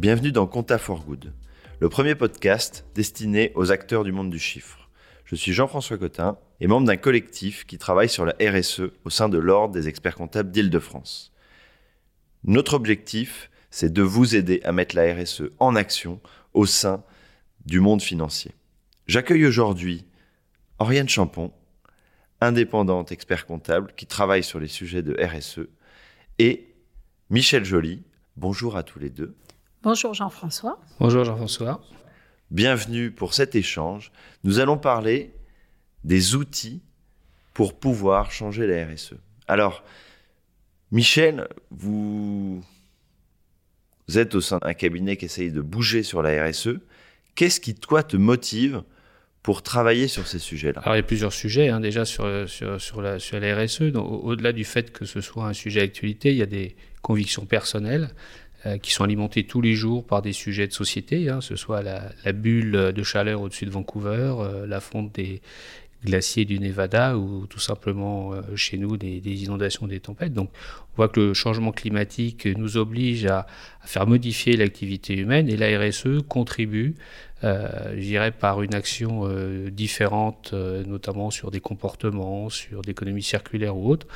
Bienvenue dans Compta for Good, le premier podcast destiné aux acteurs du monde du chiffre. Je suis Jean-François Cotin et membre d'un collectif qui travaille sur la RSE au sein de l'Ordre des experts comptables d'Île-de-France. Notre objectif, c'est de vous aider à mettre la RSE en action au sein du monde financier. J'accueille aujourd'hui Oriane Champon, indépendante expert comptable qui travaille sur les sujets de RSE, et Michel Joly. Bonjour à tous les deux. Bonjour Jean-François. Bonjour Jean-François. Bienvenue pour cet échange. Nous allons parler des outils pour pouvoir changer la RSE. Alors, Michel, vous, vous êtes au sein d'un cabinet qui essaye de bouger sur la RSE. Qu'est-ce qui, toi, te motive pour travailler sur ces sujets-là? Alors, il y a plusieurs sujets, hein, déjà sur, sur, sur, la, sur la RSE. Au-delà du fait que ce soit un sujet d'actualité, il y a des convictions personnelles qui sont alimentées tous les jours par des sujets de société, hein, ce soit la, la, bulle de chaleur au-dessus de Vancouver, euh, la fonte des glaciers du Nevada ou tout simplement euh, chez nous des, des, inondations, des tempêtes. Donc on voit que le changement climatique nous oblige à, à faire modifier l'activité humaine et la RSE contribue euh, je par une action euh, différente, euh, notamment sur des comportements, sur l'économie circulaire ou autre.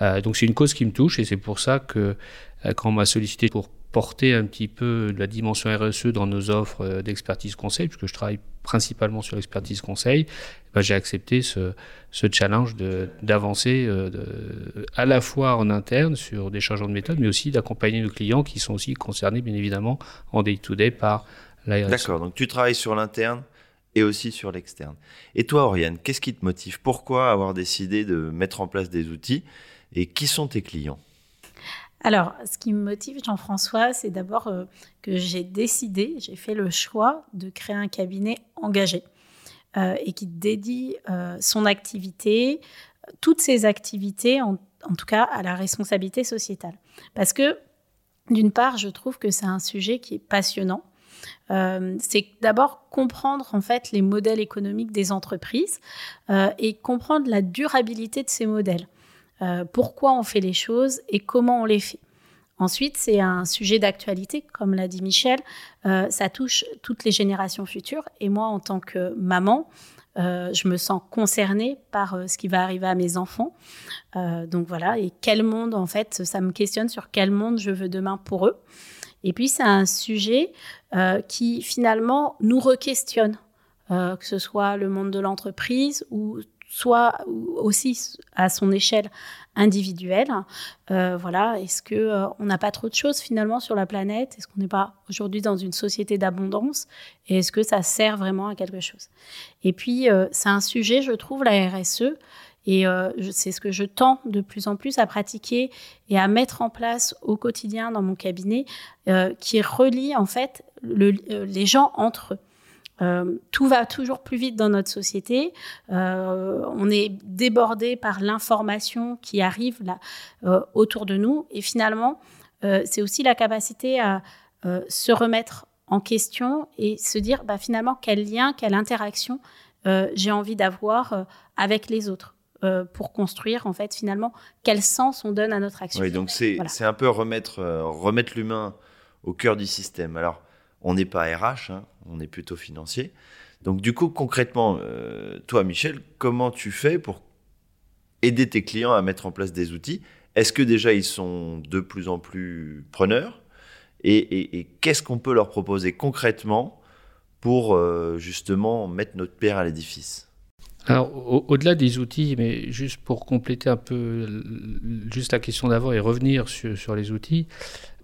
Euh, donc c'est une cause qui me touche et c'est pour ça que quand on m'a sollicité pour porter un petit peu la dimension RSE dans nos offres d'expertise conseil, puisque je travaille principalement sur l'expertise conseil, ben j'ai accepté ce, ce challenge d'avancer à la fois en interne sur des changements de méthode, mais aussi d'accompagner nos clients qui sont aussi concernés bien évidemment en day-to-day -day par D'accord, donc tu travailles sur l'interne et aussi sur l'externe. Et toi, Oriane, qu'est-ce qui te motive? Pourquoi avoir décidé de mettre en place des outils? Et qui sont tes clients? Alors, ce qui me motive, Jean-François, c'est d'abord euh, que j'ai décidé, j'ai fait le choix de créer un cabinet engagé euh, et qui dédie euh, son activité, toutes ses activités, en, tout cas à la responsabilité sociétale. Parce que, d'une part, je trouve que c'est un sujet qui est passionnant, c'est d'abord comprendre en fait les modèles économiques des entreprises et comprendre la durabilité de ces modèles. Euh, pourquoi on fait les choses et comment on les fait. Ensuite, c'est un sujet d'actualité, comme l'a dit Michel. Euh, ça touche toutes les générations futures. Et moi, en tant que maman, euh, je me sens concernée par ce qui va arriver à mes enfants. donc voilà, et quel monde, en fait, ça me questionne sur quel monde je veux demain pour eux. Et puis, c'est un sujet qui finalement nous re-questionne, que ce soit le monde de l'entreprise ou soit aussi à son échelle individuelle. Euh, voilà, est-ce que euh, on n'a pas trop de choses finalement sur la planète? Est-ce qu'on n'est pas aujourd'hui dans une société d'abondance? Et est-ce que ça sert vraiment à quelque chose? Et puis, euh, c'est un sujet, je trouve, la RSE, et euh, c'est ce que je tends de plus en plus à pratiquer et à mettre en place au quotidien dans mon cabinet, euh, qui relie en fait euh, les gens entre eux. Euh, tout va toujours plus vite dans notre société. Euh, on est débordé par l'information qui arrive là euh, autour de nous. Et finalement, c'est aussi la capacité à se remettre en question et se dire bah, finalement quel lien, quelle interaction j'ai envie d'avoir avec les autres. Pour construire en fait finalement quel sens on donne à notre action. Oui, donc c'est voilà. un peu remettre, remettre l'humain au cœur du système. Alors, on n'est pas RH, hein, on est plutôt financier. Donc du coup, concrètement, euh, toi Michel, comment tu fais pour aider tes clients à mettre en place des outils? Est-ce que déjà ils sont de plus en plus preneurs? Et, qu'est-ce qu'on peut leur proposer concrètement pour euh, justement mettre notre pierre à l'édifice? Alors, au-delà des outils, mais juste pour compléter un peu juste la question d'avant et revenir sur, les outils,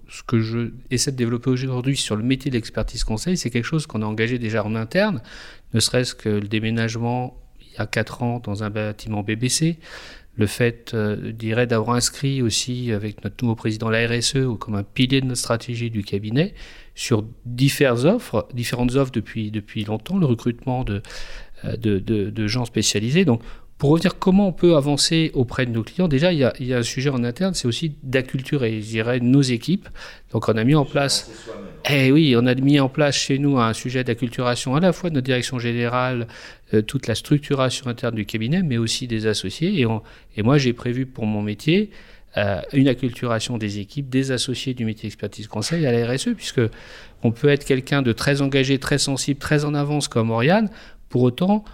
ce que je essaie de développer aujourd'hui sur le métier d'expertise conseil, c'est quelque chose qu'on a engagé déjà en interne, ne serait-ce que le déménagement il y a quatre ans dans un bâtiment BBC, le fait, euh, dirais, d'avoir inscrit aussi avec notre nouveau président la RSE comme un pilier de notre stratégie du cabinet sur différentes offres, différentes offres depuis, depuis longtemps, le recrutement de de, de, de, gens spécialisés. Donc, pour revenir comment on peut avancer auprès de nos clients, déjà, il y a, il y a un sujet en interne, c'est aussi d'acculturer, je dirais, nos équipes. Donc, on a mis en place... Eh oui, on a mis en place chez nous un sujet d'acculturation à la fois de notre direction générale, euh, toute la structuration interne du cabinet, mais aussi des associés. Et, on, et moi, j'ai prévu pour mon métier euh, une acculturation des équipes, des associés du métier expertise conseil à la RSE, puisque on peut être quelqu'un de très engagé, très sensible, très en avance comme Oriane, pour autant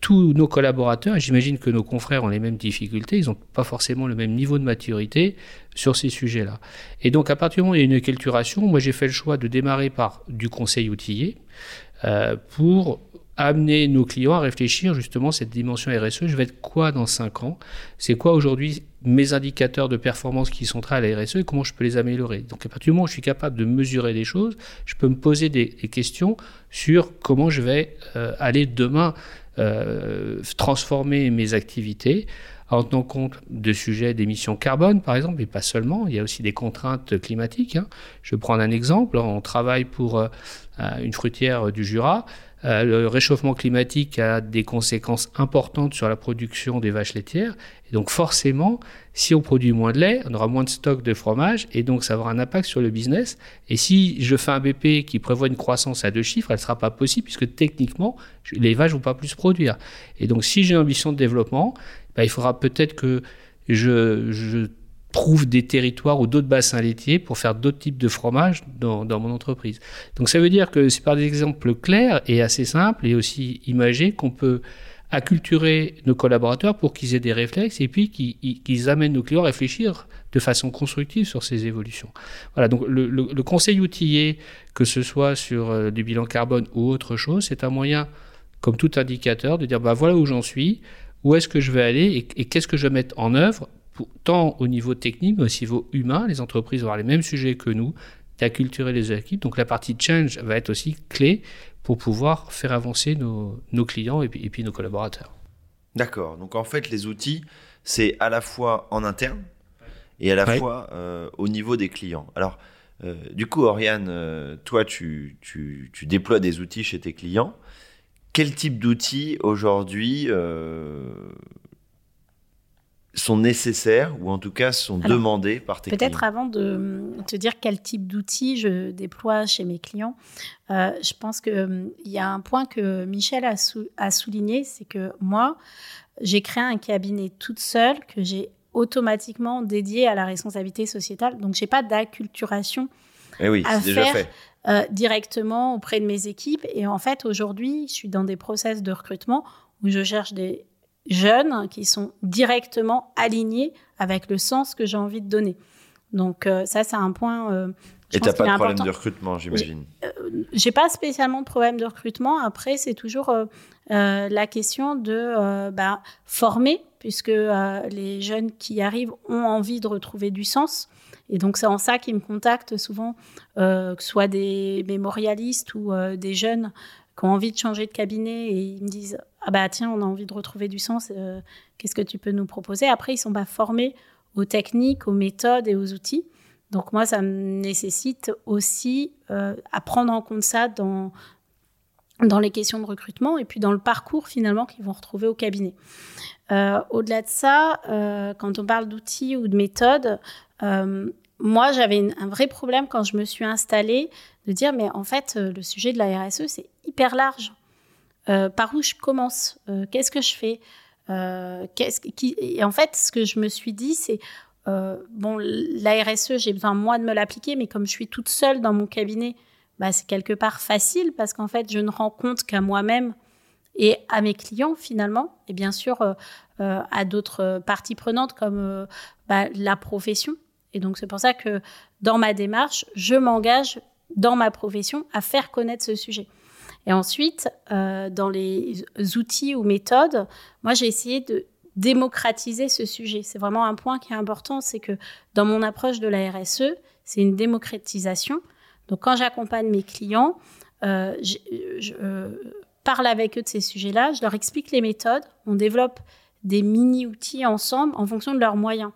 tous nos collaborateurs, j'imagine que nos confrères ont les mêmes difficultés, ils n'ont pas forcément le même niveau de maturité sur ces sujets-là. Et donc, à partir du moment où il y a une acculturation, moi j'ai fait le choix de démarrer par du conseil outillé euh, pour amener nos clients à réfléchir justement cette dimension RSE. Je vais être quoi dans 5 ans? C'est quoi aujourd'hui mes indicateurs de performance qui sont très à la RSE et comment je peux les améliorer? Donc à partir du moment où je suis capable de mesurer des choses, je peux me poser des, questions sur comment je vais euh, aller demain euh, transformer mes activités en tenant compte de sujets d'émissions carbone, par exemple, mais pas seulement. Il y a aussi des contraintes climatiques. Hein. Je vais prendre un exemple. On travaille pour euh, une fruitière du Jura. Euh, le réchauffement climatique a des conséquences importantes sur la production des vaches laitières. Et donc forcément, si on produit moins de lait, on aura moins de stock de fromage et donc ça aura un impact sur le business. Et si je fais un BP qui prévoit une croissance à deux chiffres, elle ne sera pas possible puisque techniquement, les vaches vont pas plus produire. Et donc si j'ai une ambition de développement, bah, il faudra peut-être que je trouve des territoires ou d'autres bassins laitiers pour faire d'autres types de fromages dans, mon entreprise. Donc ça veut dire que c'est par des exemples clairs et assez simples et aussi imagés qu'on peut acculturer nos collaborateurs pour qu'ils aient des réflexes et puis qu'ils amènent nos clients à réfléchir de façon constructive sur ces évolutions. Voilà, donc le, le, conseil outillé, que ce soit sur euh, du bilan carbone ou autre chose, c'est un moyen, comme tout indicateur, de dire bah, voilà où j'en suis, où est-ce que je vais aller et, et qu'est-ce que je vais mettre en œuvre tant au niveau technique, mais aussi au niveau humain. Les entreprises vont avoir les mêmes sujets que nous, d'acculturer les équipes. Donc la partie change va être aussi clé pour pouvoir faire avancer nos, clients et puis, nos collaborateurs. D'accord. Donc en fait, les outils, c'est à la fois en interne et à la fois euh, au niveau des clients. Alors, euh, du coup, Oriane, euh, toi, tu, tu, déploies des outils chez tes clients. Quel type d'outils aujourd'hui sont nécessaires ou en tout cas sont demandés par tes clients Peut-être avant de te dire quel type d'outils je déploie chez mes clients, euh, je pense qu'il il y a un point que Michel a, a souligné, c'est que moi, j'ai créé un cabinet toute seule que j'ai automatiquement dédié à la responsabilité sociétale. Donc, je n'ai pas d'acculturation eh oui, à déjà faire fait. Euh, directement auprès de mes équipes. Et en fait, aujourd'hui, je suis dans des process de recrutement où je cherche des jeunes qui sont directement alignés avec le sens que j'ai envie de donner. Donc euh, ça, c'est un point. Euh, et tu n'as pas de problème de recrutement, j'imagine. Euh, j'ai pas spécialement de problème de recrutement. Après, c'est toujours euh, la question de bah, former, puisque les jeunes qui arrivent ont envie de retrouver du sens. Et donc, c'est en ça qu'ils me contactent souvent, que ce soit des mémorialistes ou des jeunes qui ont envie de changer de cabinet et ils me disent ah bah tiens on a envie de retrouver du sens euh, qu'est-ce que tu peux nous proposer? Après ils sont pas formés aux techniques aux méthodes et aux outils donc moi ça me nécessite aussi euh, à prendre en compte ça dans dans les questions de recrutement et puis dans le parcours finalement qu'ils vont retrouver au cabinet. Euh, au-delà de ça, quand on parle d'outils ou de méthodes, moi j'avais un vrai problème quand je me suis installée de dire mais en fait le sujet de la RSE c'est hyper large. Euh, par où je commence euh, Qu'est-ce que je fais euh. Et en fait, ce que je me suis dit, c'est bon, la RSE, j'ai besoin moi de me l'appliquer, mais comme je suis toute seule dans mon cabinet, bah, c'est quelque part facile parce qu'en fait, je ne rends compte qu'à moi-même et à mes clients finalement, et bien sûr à d'autres parties prenantes comme bah, la profession. Et donc c'est pour ça que dans ma démarche, je m'engage dans ma profession à faire connaître ce sujet. Et ensuite, euh, dans les outils ou méthodes, moi, j'ai essayé de démocratiser ce sujet. C'est vraiment un point qui est important, c'est que dans mon approche de la RSE, c'est une démocratisation. Donc, quand j'accompagne mes clients, euh, je, euh, parle avec eux de ces sujets-là, je leur explique les méthodes, on développe des mini-outils ensemble en fonction de leurs moyens.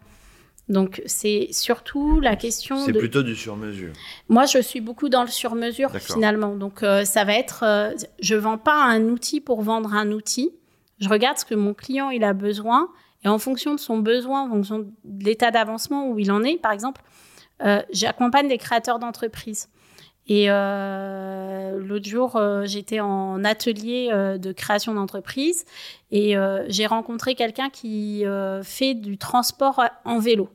Donc, c'est surtout la question. C'est plutôt du sur-mesure. Moi, je suis beaucoup dans le sur-mesure finalement. Donc, euh, ça va être. Euh, je vends pas un outil pour vendre un outil. Je regarde ce que mon client il a besoin et en fonction de son besoin, en fonction de l'état d'avancement où il en est, par exemple, euh, j'accompagne des créateurs d'entreprises. Et l'autre jour, j'étais en atelier de création d'entreprise et j'ai rencontré quelqu'un qui fait du transport en vélo.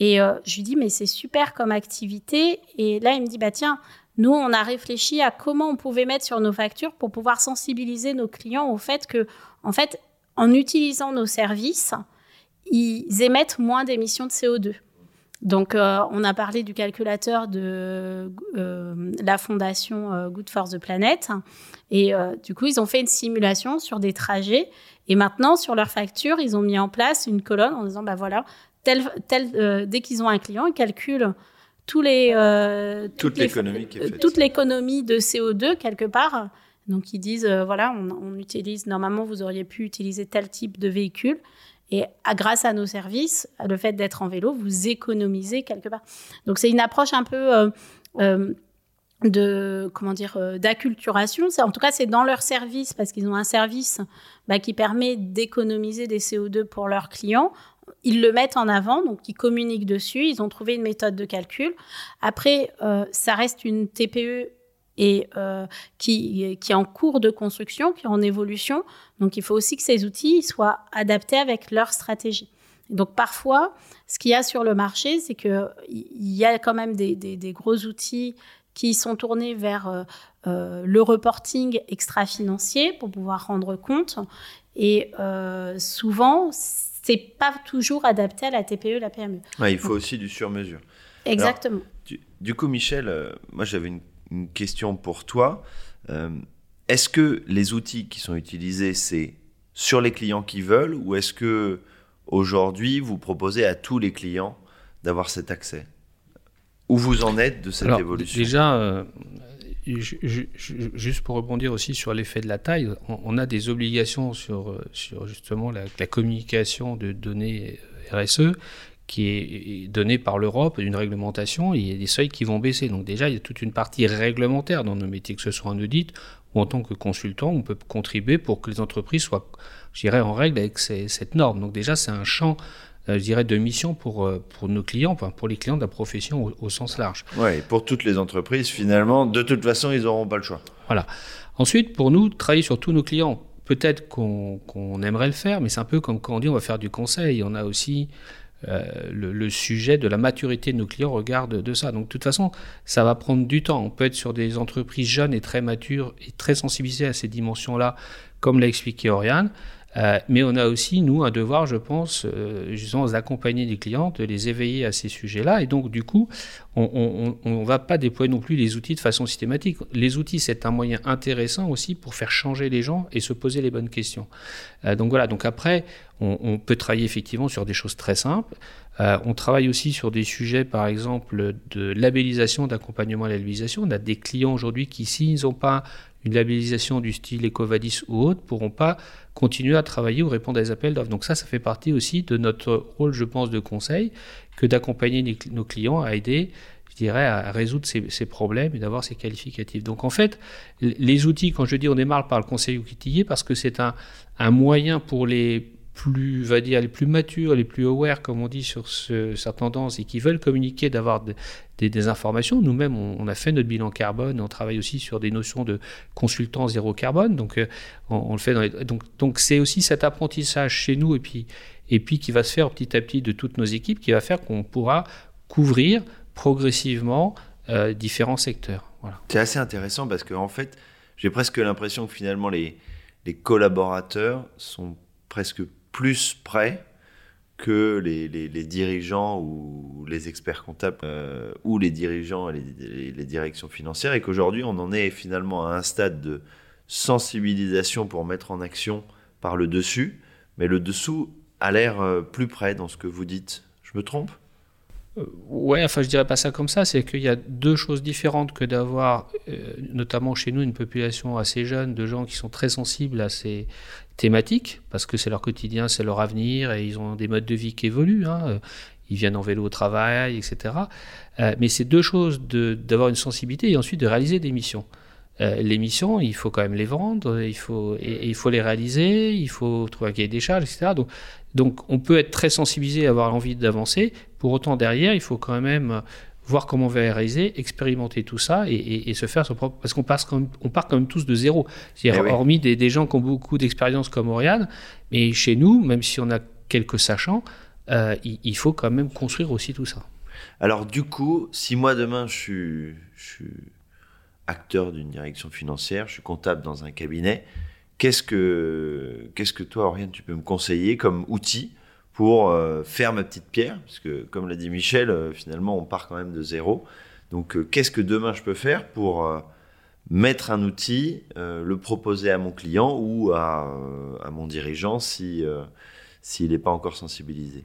Et je lui dis, mais c'est super comme activité. Et là, il me dit, bah tiens, nous, on a réfléchi à comment on pouvait mettre sur nos factures pour pouvoir sensibiliser nos clients au fait que, en fait, en utilisant nos services, ils émettent moins d'émissions de CO2. Donc, euh, on a parlé du calculateur de euh, la fondation euh, Good for the Planet. Et du coup, ils ont fait une simulation sur des trajets. Et maintenant, sur leur facture, ils ont mis en place une colonne en disant, bah voilà, tel, tel, dès qu'ils ont un client, ils calculent tous les, toute l'économie toute l'économie de CO2 quelque part. Donc ils disent voilà, on, on, utilise normalement vous auriez pu utiliser tel type de véhicule et grâce à nos services, le fait d'être en vélo, vous économisez quelque part. Donc c'est une approche un peu euh, euh, de comment dire euh, d'acculturation. En tout cas, c'est dans leur service parce qu'ils ont un service bah, qui permet d'économiser des CO2 pour leurs clients. Ils le mettent en avant, donc ils communiquent dessus. Ils ont trouvé une méthode de calcul. Après, ça reste une TPE et euh, qui, qui est en cours de construction, qui est en évolution. Donc il faut aussi que ces outils soient adaptés avec leur stratégie. donc parfois, ce qu'il y a sur le marché, c'est qu'il y a quand même des, des, gros outils qui sont tournés vers euh, euh, le reporting extra-financier pour pouvoir rendre compte. Et souvent, c'est pas toujours adapté à la TPE, la PME. il faut aussi du sur-mesure. Exactement. du, du, coup, Michel, moi j'avais une une question pour toi. Euh, est-ce que les outils qui sont utilisés, c'est sur les clients qui veulent ou est-ce que aujourd'hui vous proposez à tous les clients d'avoir cet accès? Où vous en êtes de cette évolution? Déjà, euh, juste pour rebondir aussi sur l'effet de la taille, on, a des obligations sur, sur justement la, la communication de données RSE qui est donné par l'Europe, une réglementation, il y a des seuils qui vont baisser. Donc déjà, il y a toute une partie réglementaire dans nos métiers, que ce soit en audit ou en tant que consultant, on peut contribuer pour que les entreprises soient, je dirais, en règle avec cette norme. Donc déjà, c'est un champ euh, je dirais, de mission pour, euh, pour nos clients, pour les clients de la profession au, sens large. Oui, pour toutes les entreprises, finalement, de toute façon, ils n'auront pas le choix. Voilà. Ensuite, pour nous, travailler sur tous nos clients, peut-être qu'on aimerait le faire, mais c'est un peu comme quand on dit on va faire du conseil. On a aussi euh, le, sujet de la maturité de nos clients regarde de ça. Donc de toute façon, ça va prendre du temps. On peut être sur des entreprises jeunes et très matures et très sensibilisées à ces dimensions-là, comme l'a expliqué Oriane. Euh, mais on a aussi, nous, un devoir, je pense, euh, justement, d'accompagner les clients, de les éveiller à ces sujets-là. Et donc, du coup, on ne va pas déployer non plus les outils de façon systématique. Les outils, c'est un moyen intéressant aussi pour faire changer les gens et se poser les bonnes questions. Euh, donc voilà, donc après, on, peut travailler effectivement sur des choses très simples. on travaille aussi sur des sujets, par exemple, de labellisation, d'accompagnement à la labellisation. On a des clients aujourd'hui qui, s'ils n'ont pas une labellisation du style Ecovadis ou autre, pourront pas continuer à travailler ou répondre à des appels d'offres. Donc ça, ça fait partie aussi de notre rôle, je pense, de conseil, que d'accompagner nos clients à aider, je dirais, à résoudre ces, problèmes et d'avoir ces qualificatifs. Donc en fait, les outils, quand je dis on démarre par le conseil outillé, parce que c'est un moyen pour les plus, va dire, les plus matures, les plus aware, comme on dit, sur ce, cette tendance et qui veulent communiquer, d'avoir des, informations. Nous-mêmes, on, a fait notre bilan carbone, on travaille aussi sur des notions de consultant zéro carbone. Donc, euh, on, le fait donc, donc c'est aussi cet apprentissage chez nous et puis, et puis qui va se faire petit à petit de toutes nos équipes, qui va faire qu'on pourra couvrir progressivement euh, différents secteurs. Voilà. C'est assez intéressant parce qu'en en fait, j'ai presque l'impression que finalement les, les collaborateurs sont presque plus près que les, dirigeants ou les experts comptables euh, ou les dirigeants et les, directions financières et qu'aujourd'hui on en est finalement à un stade de sensibilisation pour mettre en action par le dessus, mais le dessous a l'air euh, plus près dans ce que vous dites. Je me trompe? Ouais, enfin je dirais pas ça comme ça, c'est qu'il y a deux choses différentes que d'avoir, notamment chez nous, une population assez jeune de gens qui sont très sensibles à ces, thématiques, parce que c'est leur quotidien, c'est leur avenir, et ils ont des modes de vie qui évoluent. Hein. Ils viennent en vélo au travail, etc. Euh, mais c'est deux choses d'avoir une sensibilité et ensuite de réaliser des missions. Euh, les missions, il faut quand même les vendre, il faut, et, il faut les réaliser, il faut trouver un cahier des charges, etc. Donc, donc on peut être très sensibilisé, avoir envie d'avancer. Pour autant, derrière, il faut quand même voir comment on va réaliser, expérimenter tout ça et, se faire son propre. Parce qu'on part, on part quand même tous de zéro. C'est-à-dire, eh hormis des, gens qui ont beaucoup d'expérience comme Oriane, mais chez nous, même si on a quelques sachants, il, faut quand même construire aussi tout ça. Alors du coup, si moi demain je suis acteur d'une direction financière, je suis comptable dans un cabinet, qu'est-ce que, qu'est-ce que toi, Oriane, tu peux me conseiller comme outil pour euh, faire ma petite pierre? Parce que, comme l'a dit Michel, euh, finalement, on part quand même de zéro. Donc, euh, qu'est-ce que demain je peux faire pour mettre un outil, le proposer à mon client ou à, mon dirigeant si, s'il n'est pas encore sensibilisé?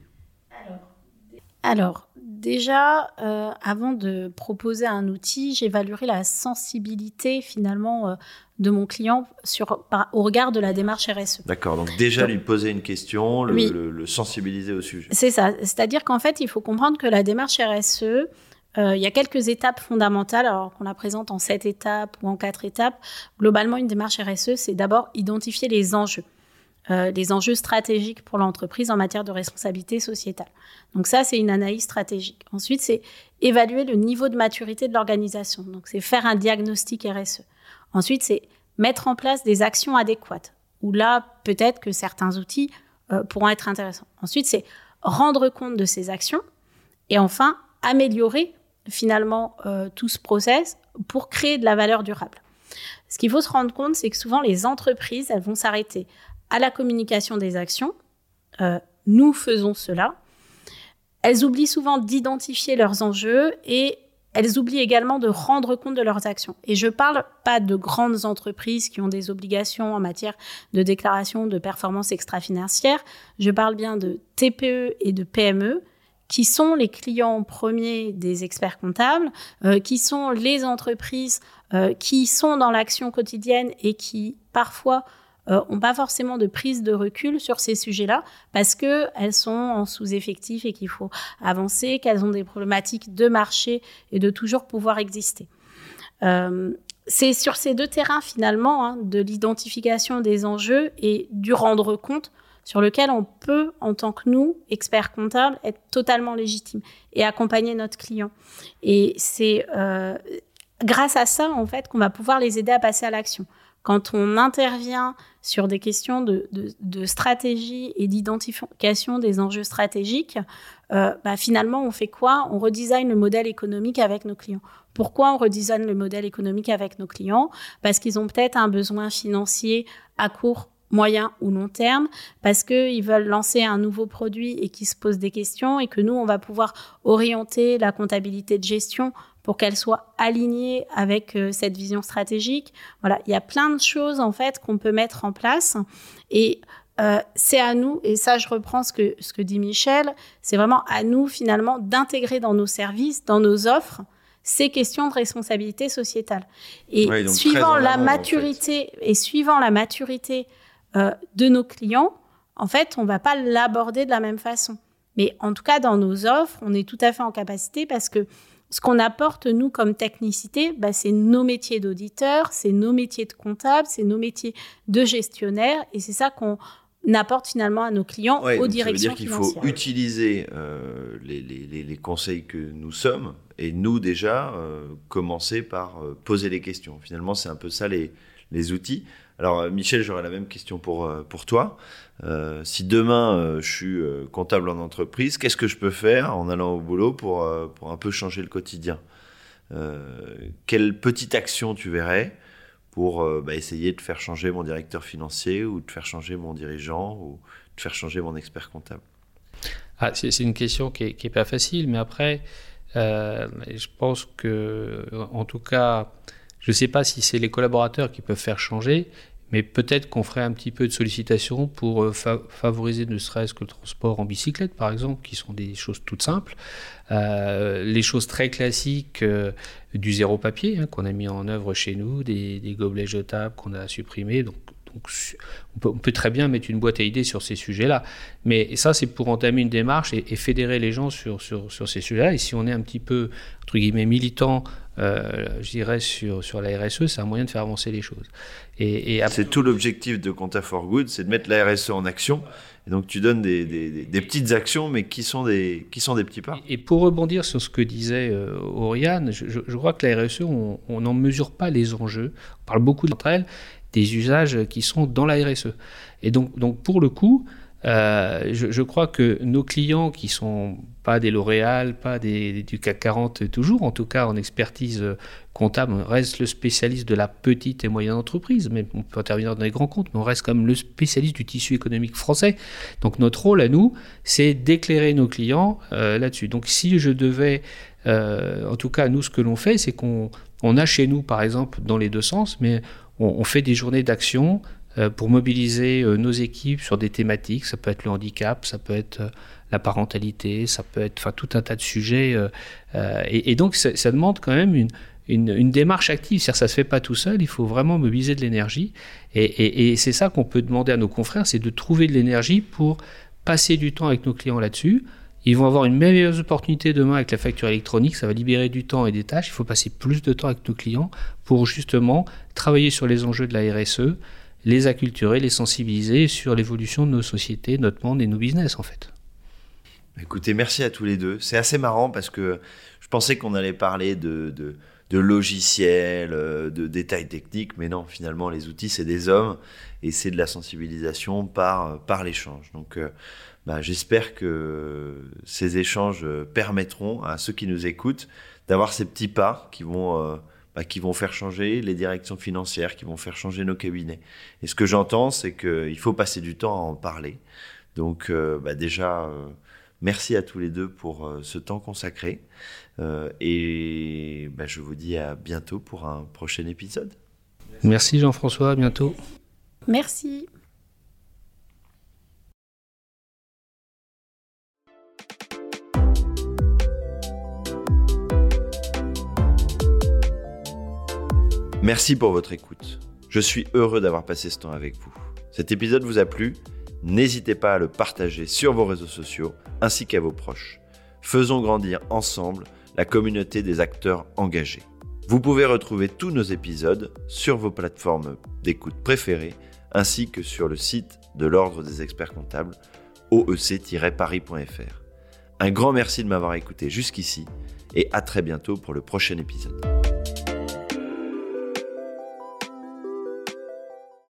Alors, déjà, euh, avant de proposer un outil, j'évaluerai la sensibilité finalement euh, de mon client sur, au regard de la démarche RSE. D'accord, donc déjà lui poser une question, le, sensibiliser au sujet. C'est ça, c'est-à-dire qu'en fait, il faut comprendre que la démarche RSE, euh, il y a quelques étapes fondamentales, alors qu'on la présente en sept étapes ou en quatre étapes. Globalement, une démarche RSE, c'est d'abord identifier les enjeux. Euh, les enjeux stratégiques pour l'entreprise en matière de responsabilité sociétale. Donc ça, c'est une analyse stratégique. Ensuite, c'est évaluer le niveau de maturité de l'organisation. Donc c'est faire un diagnostic RSE. Ensuite, c'est mettre en place des actions adéquates, où là, peut-être que certains outils euh, pourront être intéressants. Ensuite, c'est rendre compte de ces actions. Et enfin, améliorer finalement euh, tout ce process pour créer de la valeur durable. Ce qu'il faut se rendre compte, c'est que souvent les entreprises, elles vont s'arrêter à la communication des actions. Euh, nous faisons cela. Elles oublient souvent d'identifier leurs enjeux et elles oublient également de rendre compte de leurs actions. Et je ne parle pas de grandes entreprises qui ont des obligations en matière de déclaration de performance extra-financière. Je parle bien de TPE et de PME qui sont les clients premiers des experts comptables, euh, qui sont les entreprises euh, qui sont dans l'action quotidienne et qui parfois euh, ont pas forcément de prise de recul sur ces sujets-là parce qu'elles sont en sous-effectif et qu'il faut avancer, qu'elles ont des problématiques de marché et de toujours pouvoir exister. Euh, c'est sur ces deux terrains finalement hein, de l'identification des enjeux et du rendre compte sur lequel on peut, en tant que nous, experts comptables, être totalement légitime et accompagner notre client. Et c'est euh, grâce à ça, en fait, qu'on va pouvoir les aider à passer à l'action. Quand on intervient sur des questions de, stratégie et d'identification des enjeux stratégiques, euh, bah, finalement, on fait quoi? On redesign le modèle économique avec nos clients. Pourquoi on redesign le modèle économique avec nos clients? Parce qu'ils ont peut-être un besoin financier à court moyen ou long terme, parce qu'ils veulent lancer un nouveau produit et qu'ils se posent des questions et que nous, on va pouvoir orienter la comptabilité de gestion pour qu'elle soit alignée avec euh, cette vision stratégique. Voilà, il y a plein de choses en fait qu'on peut mettre en place et euh, c'est à nous, et ça je reprends ce que, ce que dit Michel, c'est vraiment à nous finalement d'intégrer dans nos services, dans nos offres, ces questions de responsabilité sociétale. Et suivant la maturité et suivant la maturité euh, de nos clients, en fait, on va pas l'aborder de la même façon. Mais en tout cas, dans nos offres, on est tout à fait en capacité parce que ce qu'on apporte, nous, comme technicité, bah, c'est nos métiers d'auditeurs, c'est nos métiers de comptables, c'est nos métiers de gestionnaires, et c'est ça qu'on apporte finalement à nos clients aux directions Ça veut dire qu'il faut utiliser euh, les, conseils que nous sommes, et nous déjà, euh, commencer par euh, poser les questions. Finalement, c'est un peu ça les, les outils. Alors, Michel, j'aurais la même question pour, pour toi. Euh, si demain euh, je suis euh, comptable en entreprise, qu'est-ce que je peux faire en allant au boulot pour, pour un peu changer le quotidien? Quelle petite action tu verrais pour bah, essayer de faire changer mon directeur financier ou de faire changer mon dirigeant ou de faire changer mon expert comptable? Ah, C'est une question qui n'est pas facile, mais après, je pense que, en tout cas, je ne sais pas si c'est les collaborateurs qui peuvent faire changer, mais peut-être qu'on ferait un petit peu de sollicitation pour euh, favoriser ne serait-ce que le transport en bicyclette, par exemple, qui sont des choses toutes simples. Euh, les choses très classiques euh, du zéro papier hein, qu'on a mis en œuvre chez nous, des, des gobelets jetables qu'on a supprimés. Donc, on, peut, très bien mettre une boîte à idées sur ces sujets-là. Mais ça, c'est pour entamer une démarche et, et fédérer les gens sur, sur, sur ces sujets-là. Et si on est un petit peu, entre guillemets, militant euh, je dirais, sur, sur la RSE, c'est un moyen de faire avancer les choses. Et, C'est tout l'objectif de Compta for Good, c'est de mettre la RSE en action. Et donc tu donnes des, des, petites actions, mais qui sont des, qui sont des petits pas. Et pour rebondir sur ce que disait euh, Oriane, je, je, crois que la RSE, on n'en mesure pas les enjeux. On parle beaucoup d'entre elles, des usages qui sont dans la RSE. Et donc, donc pour le coup, euh, je, crois que nos clients qui sont pas des L'Oréal, pas des, du CAC 40 toujours, en tout cas en expertise euh, comptable, on reste le spécialiste de la petite et moyenne entreprise, mais on peut intervenir dans les grands comptes, mais on reste comme le spécialiste du tissu économique français. Donc notre rôle à nous, c'est d'éclairer nos clients euh, là-dessus. Donc si je devais, en tout cas nous ce que l'on fait, c'est qu'on on a chez nous par exemple dans les deux sens, mais on fait des journées d'action pour mobiliser euh, nos équipes sur des thématiques. Ça peut être le handicap, ça peut être euh, la parentalité, ça peut être enfin, tout un tas de sujets. Et, donc, ça, demande quand même une, une, démarche active. C'est-à-dire, ça ne se fait pas tout seul, il faut vraiment mobiliser de l'énergie. Et c'est ça qu'on peut demander à nos confrères, c'est de trouver de l'énergie pour passer du temps avec nos clients là-dessus. Ils vont avoir une meilleure opportunité demain avec la facture électronique, ça va libérer du temps et des tâches. Il faut passer plus de temps avec nos clients pour justement travailler sur les enjeux de la RSE, les acculturer, les sensibiliser sur l'évolution de nos sociétés, notre monde et nos business en fait. Écoutez, merci à tous les deux. C'est assez marrant parce que je pensais qu'on allait parler de, de, logiciels, euh, de détails techniques, mais non, finalement, les outils, c'est des hommes et c'est de la sensibilisation par, par l'échange. Donc, euh, bah, j'espère que ces échanges permettront à ceux qui nous écoutent d'avoir ces petits pas qui vont euh, bah, qui vont faire changer les directions financières, qui vont faire changer nos cabinets. Et ce que j'entends, c'est qu'il faut passer du temps à en parler. Donc euh, bah, déjà, euh, merci à tous les deux pour euh, ce temps consacré. et bah, je vous dis à bientôt pour un prochain épisode. Merci Jean-François, à bientôt. Merci. Merci pour votre écoute. Je suis heureux d'avoir passé ce temps avec vous. Cet épisode vous a plu? N'hésitez pas à le partager sur vos réseaux sociaux ainsi qu'à vos proches. Faisons grandir ensemble la communauté des acteurs engagés. Vous pouvez retrouver tous nos épisodes sur vos plateformes d'écoute préférées ainsi que sur le site de l'Ordre des experts comptables oec-paris.fr. Un grand merci de m'avoir écouté jusqu'ici et à très bientôt pour le prochain épisode.